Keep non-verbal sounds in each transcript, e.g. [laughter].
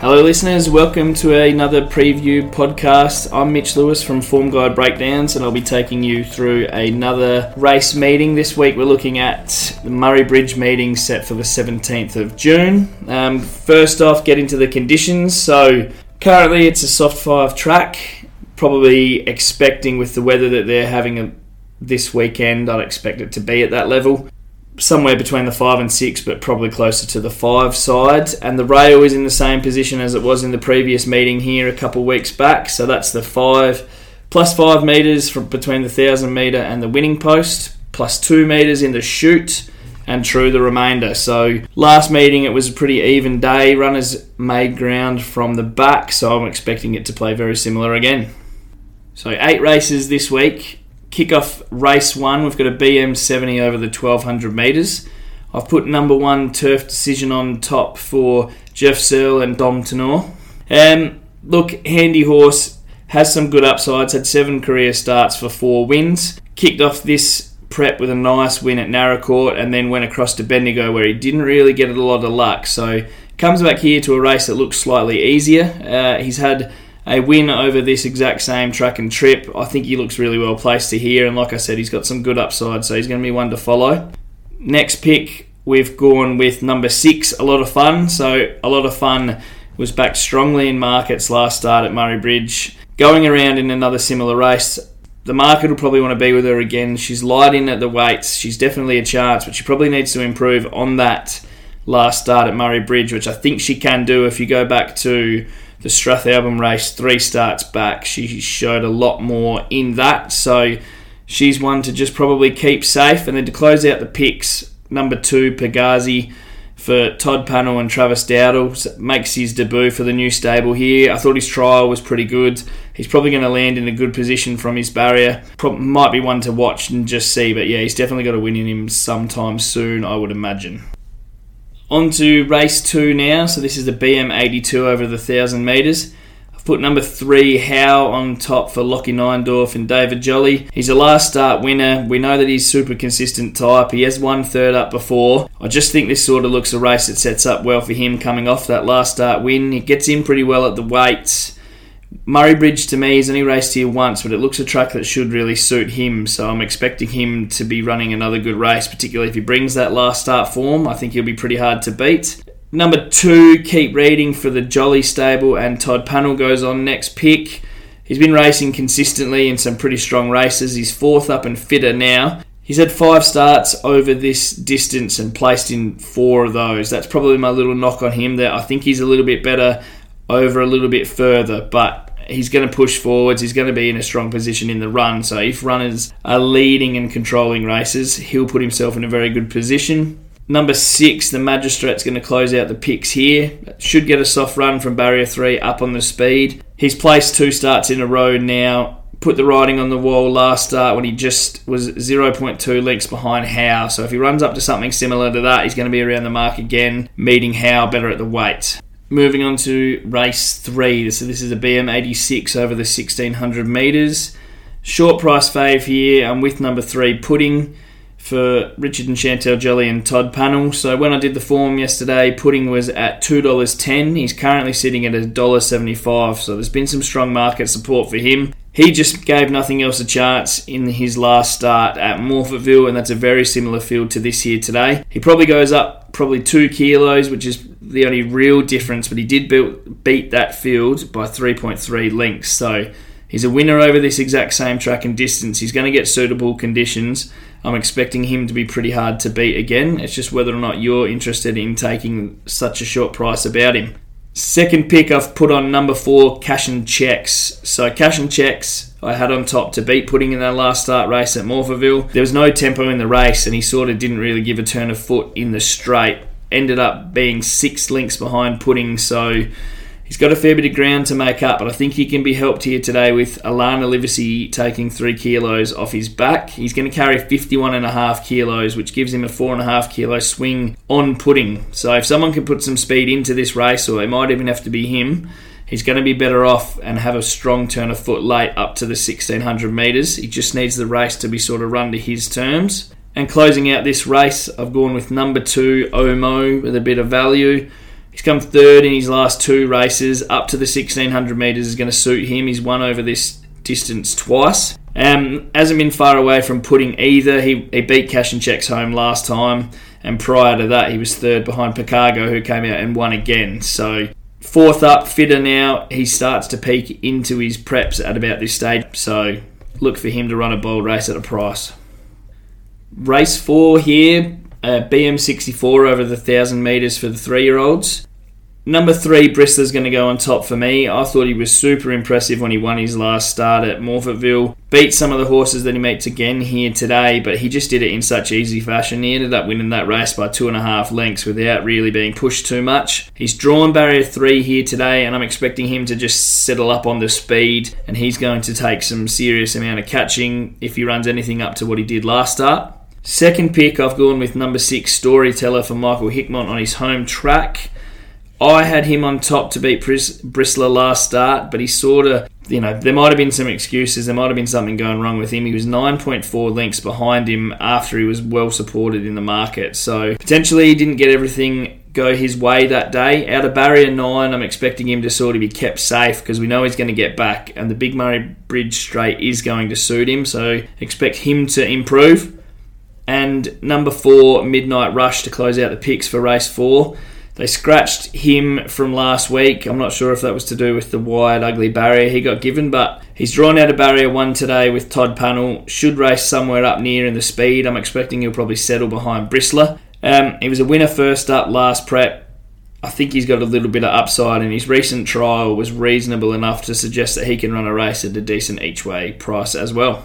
Hello, listeners. Welcome to another preview podcast. I'm Mitch Lewis from Form Guide Breakdowns, and I'll be taking you through another race meeting. This week, we're looking at the Murray Bridge meeting set for the 17th of June. Um, first off, get into the conditions. So, currently, it's a soft five track. Probably expecting with the weather that they're having a, this weekend, I'd expect it to be at that level somewhere between the five and six, but probably closer to the five side. And the rail is in the same position as it was in the previous meeting here a couple weeks back. So that's the five plus five meters from between the thousand meter and the winning post, plus two meters in the chute. And true the remainder. So last meeting it was a pretty even day. Runners made ground from the back, so I'm expecting it to play very similar again. So eight races this week kick off race one. We've got a BM70 over the 1200 metres. I've put number one turf decision on top for Jeff Searle and Dom Tourneur. Um, look, Handy Horse has some good upsides, had seven career starts for four wins. Kicked off this prep with a nice win at Naracoorte and then went across to Bendigo where he didn't really get a lot of luck. So comes back here to a race that looks slightly easier. Uh, he's had a win over this exact same track and trip. I think he looks really well placed to here, and like I said, he's got some good upside, so he's going to be one to follow. Next pick, we've gone with number six, a lot of fun. So a lot of fun was backed strongly in markets last start at Murray Bridge. Going around in another similar race, the market will probably want to be with her again. She's light in at the weights. She's definitely a chance, but she probably needs to improve on that last start at Murray Bridge, which I think she can do if you go back to the Strathalbyn race three starts back. She showed a lot more in that, so she's one to just probably keep safe. And then to close out the picks, number two, Pagazi for Todd Pannell and Travis Dowdle makes his debut for the new stable here. I thought his trial was pretty good. He's probably going to land in a good position from his barrier. Might be one to watch and just see, but yeah, he's definitely got a win in him sometime soon, I would imagine. On to race two now. So this is the BM82 over the 1,000 metres. I've put number three, How, on top for Lockie Neindorf and David Jolly. He's a last start winner. We know that he's super consistent type. He has one third up before. I just think this sort of looks a race that sets up well for him coming off that last start win. He gets in pretty well at the weights. Murray Bridge to me, he's only raced here once, but it looks a track that should really suit him. So I'm expecting him to be running another good race, particularly if he brings that last start form. I think he'll be pretty hard to beat. Number two, keep reading for the Jolly stable, and Todd Pannell goes on next pick. He's been racing consistently in some pretty strong races. He's fourth up and fitter now. He's had five starts over this distance and placed in four of those. That's probably my little knock on him. That I think he's a little bit better over a little bit further, but he's going to push forwards. He's going to be in a strong position in the run. So if runners are leading and controlling races, he'll put himself in a very good position. Number six, the Magistrate's going to close out the picks here. Should get a soft run from barrier three up on the speed. He's placed two starts in a row now. Put the writing on the wall last start when he just was 0.2 lengths behind Howe. So if he runs up to something similar to that, he's going to be around the mark again, meeting Howe better at the weight. Moving on to race three. So this is a BM86 over the 1600 metres. Short price fave here. I'm with number three, Pudding, for Richard and Chantel Jolly and Todd Pannell. So when I did the form yesterday, Pudding was at $2.10. He's currently sitting at $1.75. So there's been some strong market support for him. He just gave nothing else a chance in his last start at Morphettville, and that's a very similar field to this here today. He probably goes up probably two kilos, which is the only real difference, but he did beat, beat that field by 3.3 lengths. So he's a winner over this exact same track and distance. He's going to get suitable conditions. I'm expecting him to be pretty hard to beat again. It's just whether or not you're interested in taking such a short price about him. Second pick, I've put on number four, Cash and Checks. So Cash and Checks, I had on top to beat Pudding in that last start race at Morphettville. There was no tempo in the race, and he sort of didn't really give a turn of foot in the straight ended up being six links behind Pudding, so he's got a fair bit of ground to make up. But I think he can be helped here today with Alana Livesey taking three kilos off his back. He's going to carry 51 and a half kilos, which gives him a four and a half kilo swing on Pudding. So if someone can put some speed into this race, or it might even have to be him. He's going to be better off and have a strong turn of foot late up to the 1600 metres. He just needs the race to be sort of run to his terms. And closing out this race, I've gone with number two, Omo, with a bit of value. He's come third in his last two races. Up to the 1600 metres is going to suit him. He's won over this distance twice. Um, hasn't been far away from Pudding either. He, he beat Cash and Checks home last time, and prior to that, he was third behind Picago, who came out and won again. So fourth up, fitter now. He starts to peak into his preps at about this stage. So look for him to run a bold race at a price. Race four here, uh, BM64 over the 1,000 metres for the three year olds. Number three, Bristler's going to go on top for me. I thought he was super impressive when he won his last start at Morphettville. Beat some of the horses that he meets again here today, but he just did it in such easy fashion. He ended up winning that race by two and a half lengths without really being pushed too much. He's drawn barrier three here today, and I'm expecting him to just settle up on the speed, and he's going to take some serious amount of catching if he runs anything up to what he did last start. Second pick, I've gone with number six, Storyteller for Michael Hickmott on his home track. I had him on top to beat Bris- Bristler last start, but he sort of, you know, there might have been some excuses. There might have been something going wrong with him. He was 9.4 lengths behind him after he was well supported in the market. So potentially he didn't get everything go his way that day. Out of barrier nine, I'm expecting him to sort of be kept safe because we know he's going to get back, and the Big Murray Bridge straight is going to suit him. So expect him to improve. And number four, Midnight Rush to close out the picks for race four. They scratched him from last week. I'm not sure if that was to do with the wide, ugly barrier he got given, but he's drawn out a barrier one today with Todd Pannell. Should race somewhere up near in the speed. I'm expecting he'll probably settle behind Bristler. Um, he was a winner first up last prep. I think he's got a little bit of upside, and his recent trial was reasonable enough to suggest that he can run a race at a decent each way price as well.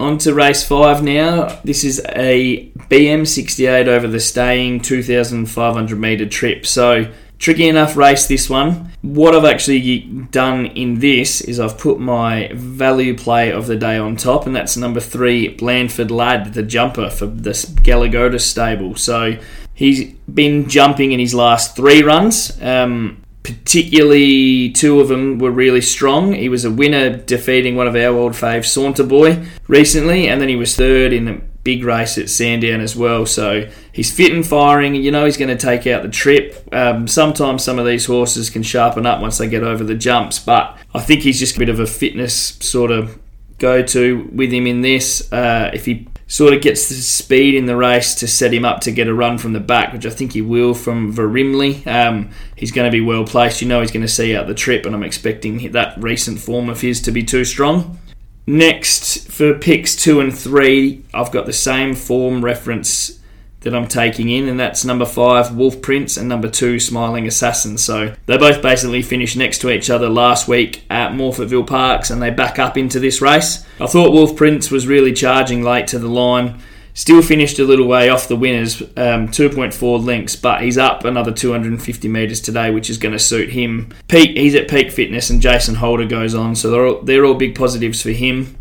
On to race five now. This is a BM68 over the staying 2,500 metre trip. So, tricky enough race this one. What I've actually done in this is I've put my value play of the day on top, and that's number three, Blandford Lad, the jumper for the Galagoda stable. So, he's been jumping in his last three runs. Um, particularly two of them were really strong. He was a winner defeating one of our old faves, Saunter Boy, recently, and then he was third in the big race at Sandown as well. So he's fit and firing. You know he's going to take out the trip. Um, sometimes some of these horses can sharpen up once they get over the jumps, but I think he's just a bit of a fitness sort of go to with him in this. Uh, if he sort of gets the speed in the race to set him up to get a run from the back, which I think he will from Verimley. Um, he's going to be well placed. You know he's going to see out the trip, and I'm expecting that recent form of his to be too strong. Next, for picks two and three, I've got the same form reference that I'm taking in, and that's number five, Wolf Prince, and number two, Smiling Assassin. So they both basically finished next to each other last week at Morphettville Parks, and they back up into this race. I thought Wolf Prince was really charging late to the line. Still finished a little way off the winners, um, 2.4 lengths, but he's up another 250 metres today, which is going to suit him. He's at peak fitness, and Jason Holder goes on, so they're all, they're all big positives for him.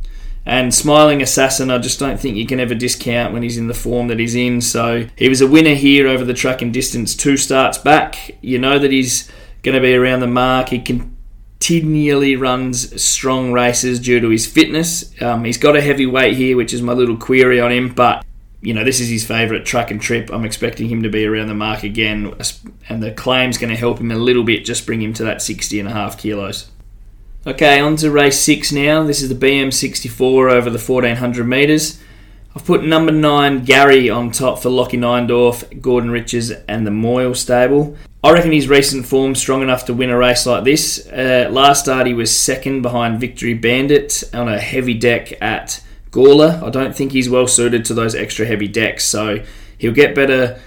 And Smiling Assassin, I just don't think you can ever discount when he's in the form that he's in. So he was a winner here over the track and distance two starts back. You know that he's going to be around the mark. He continually runs strong races due to his fitness. Um, he's got a heavy weight here, which is my little query on him, but you know, this is his favourite track and trip. I'm expecting him to be around the mark again, and the claim's going to help him a little bit, just bring him to that 60 and a half kilos. Okay, on to race six now. This is the BM64 over the 1400 metres. I've put number nine Gary on top for Lockie Neindorf, Gordon Riches, and the Moyle stable. I reckon his recent form strong enough to win a race like this. Uh, last start he was second behind Victory Bandit on a heavy deck at Gawler. I don't think he's well suited to those extra heavy decks, so he'll get better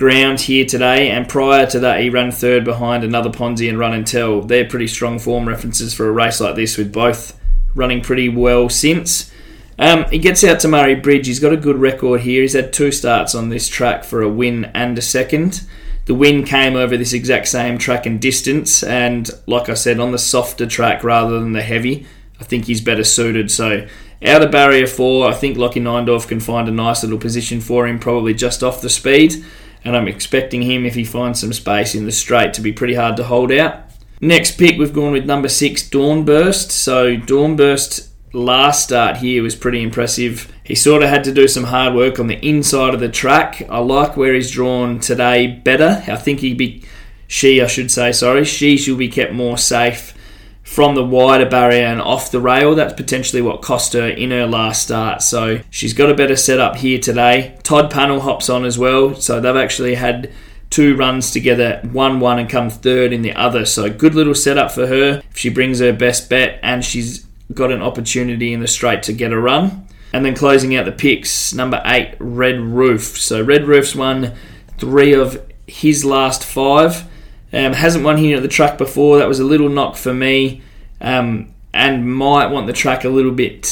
ground here today, and prior to that, he ran third behind another Ponzi and Run and Tell. They're pretty strong form references for a race like this, with both running pretty well since. Um, he gets out to Murray Bridge. He's got a good record here. He's had two starts on this track for a win and a second. The win came over this exact same track and distance, and like I said, on the softer track rather than the heavy. I think he's better suited. So out of barrier four, I think Lockie Neindorf can find a nice little position for him, probably just off the speed and I'm expecting him, if he finds some space in the straight, to be pretty hard to hold out. Next pick, we've gone with number six, Dawnburst. So, Dawnburst last start here was pretty impressive. He sort of had to do some hard work on the inside of the track. I like where he's drawn today better. I think he'd be she, I should say, sorry, she should be kept more safe from the wider barrier and off the rail. That's potentially what cost her in her last start. So she's got a better setup here today. Todd Pannell hops on as well. So they've actually had two runs together, one one and come third in the other. So good little setup for her. If she brings her best bet and she's got an opportunity in the straight to get a run. And then closing out the picks, number eight, Red Roof. So Red Roof's won three of his last five. Um, hasn't won here at the track before. That was a little knock for me. Um, and might want the track a little bit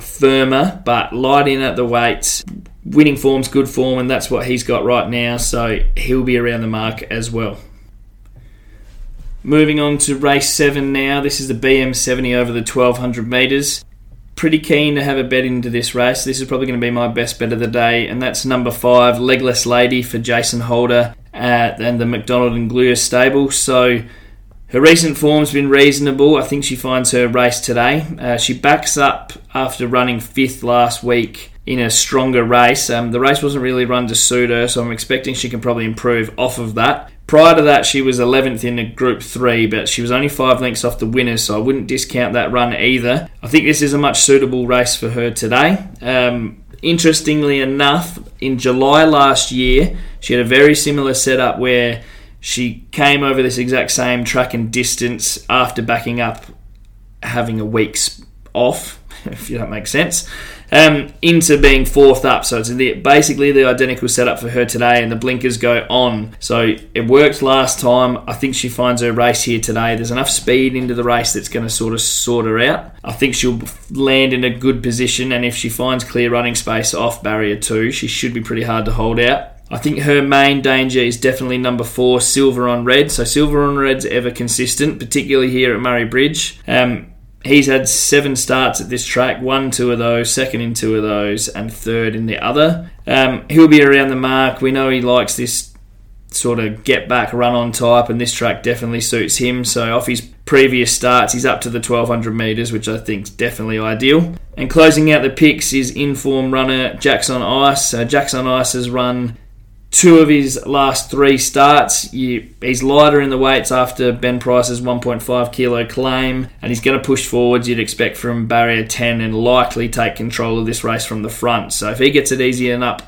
firmer, but light in at the weights. Winning form's good form, and that's what he's got right now, so he'll be around the mark as well. Moving on to race 7 now. This is the BM70 over the 1200 metres. Pretty keen to have a bet into this race. This is probably going to be my best bet of the day, and that's number 5, Legless Lady for Jason Holder at, and the McDonald and Glure stable. So her recent form's been reasonable. I think she finds her race today. Uh, she backs up after running fifth last week in a stronger race. Um, the race wasn't really run to suit her, so I'm expecting she can probably improve off of that. Prior to that, she was 11th in a Group 3, but she was only five lengths off the winners, so I wouldn't discount that run either. I think this is a much suitable race for her today. Um, interestingly enough, in July last year, she had a very similar setup where she came over this exact same track and distance after backing up, having a week's off, [laughs] if that makes sense, um, into being fourth up. So it's the, basically the identical setup for her today, and the blinkers go on. So it worked last time. I think she finds her race here today. There's enough speed into the race that's going to sort of sort her out. I think she'll land in a good position, and if she finds clear running space off barrier two, she should be pretty hard to hold out. I think her main danger is definitely number four, Silver on Red. So Silver on Red's ever consistent, particularly here at Murray Bridge. Um, he's had seven starts at this track, won two of those, second in two of those, and third in the other. Um, he'll be around the mark. We know he likes this sort of get back run on type, and this track definitely suits him. So off his previous starts, he's up to the 1200 metres, which I think is definitely ideal. And closing out the picks is inform runner Jackson Ice. Uh, Jackson Ice has run two of his last three starts. You, he's lighter in the weights after Ben Price's 1.5 kilo claim, and he's going to push forwards. You'd expect from barrier 10 and likely take control of this race from the front. So if he gets it easy and up,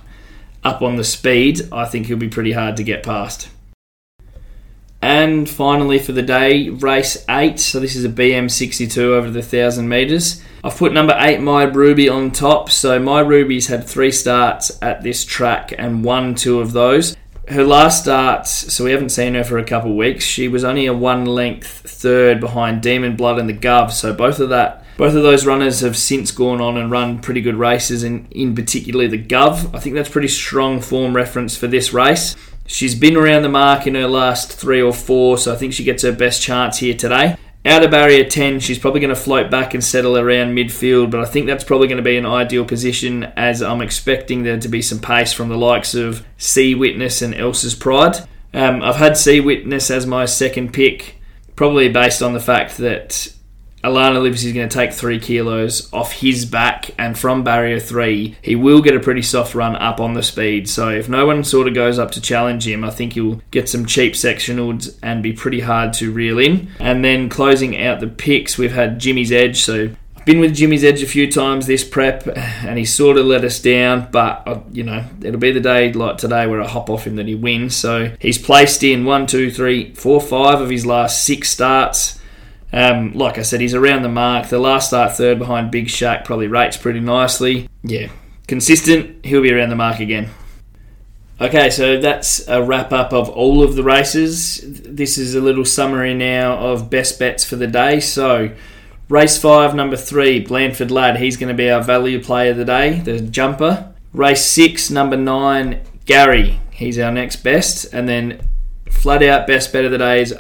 up on the speed, I think he'll be pretty hard to get past. And finally for the day, race 8. So this is a BM62 over the 1000 metres. I've put number 8, My Ruby, on top. So My Ruby's had three starts at this track and won two of those. Her last start, so we haven't seen her for a couple of weeks. She was only a one length third behind Demon Blood and the Gov. So both of that, both of those runners have since gone on and run pretty good races, and in particularly the Gov. I think that's pretty strong form reference for this race. She's been around the mark in her last three or four, so I think she gets her best chance here today. Out of barrier 10, she's probably going to float back and settle around midfield, but I think that's probably going to be an ideal position as I'm expecting there to be some pace from the likes of Sea Witness and Elsa's Pride. Um, I've had Sea Witness as my second pick, probably based on the fact that Alana Livesey is going to take three kilos off his back, and from barrier three, he will get a pretty soft run up on the speed. So if no one sort of goes up to challenge him, I think he'll get some cheap sectionals and be pretty hard to reel in. And then closing out the picks, we've had Jimmy's Edge. So I've been with Jimmy's Edge a few times this prep, [sighs] and he sort of let us down. But uh, you know, it'll be the day like today where I hop off him that he wins. So he's placed in one, two, three, four, five of his last six starts. Um, like I said, he's around the mark. The last start third behind Big Shack probably rates pretty nicely. Yeah, consistent. He'll be around the mark again. Okay, so that's a wrap up of all of the races. This is a little summary now of best bets for the day. So, race five, number three, Blandford Lad. He's going to be our value player of the day, the jumper. Race six, number nine, Gary. He's our next best. And then flat out best bet of the day is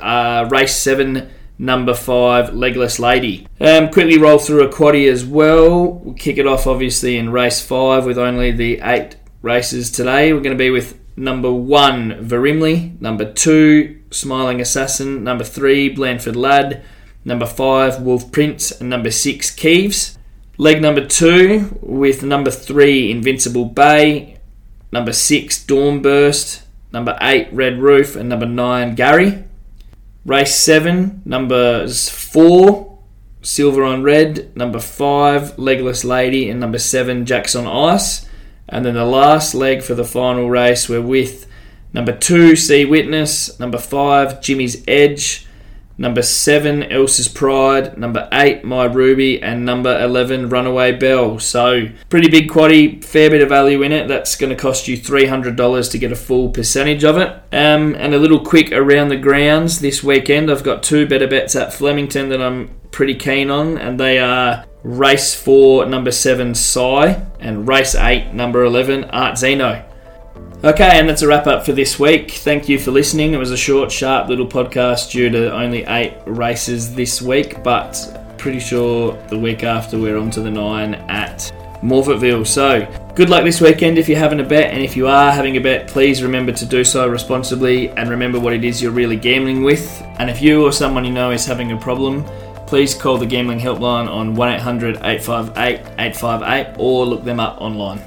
race seven, number five, Legless Lady. Um, quickly roll through a quaddy as well. We'll kick it off obviously in race five with only the eight races today. We're going to be with number one, Verimley, number two, Smiling Assassin, number three, Blandford Lad, number five, Wolf Prince, and number six, Keeves. Leg number two with number three, Invincible Bay, number six, Dawn Burst, number 8, Red Roof, and number 9, Gary. Race 7, numbers 4, Silver on Red, number 5, Legless Lady, and number 7, Jackson Ice. And then the last leg for the final race, we're with number 2, Sea Witness, number 5, Jimmy's Edge, Number seven, Elsa's Pride. Number eight, My Ruby. And number 11, Runaway Bell. So, pretty big quaddy, fair bit of value in it. That's going to cost you $300 to get a full percentage of it. Um, and a little quick around the grounds this weekend. I've got two better bets at Flemington that I'm pretty keen on, and they are race four, number seven, Psy, and race eight, number 11, Art Zeno. Okay, and that's a wrap up for this week. Thank you for listening. It was a short, sharp little podcast due to only eight races this week, but pretty sure the week after we're on to the nine at Morphettville. So, good luck this weekend if you're having a bet, and if you are having a bet, please remember to do so responsibly and remember what it is you're really gambling with. And if you or someone you know is having a problem, please call the gambling helpline on 1 800 858 858 or look them up online.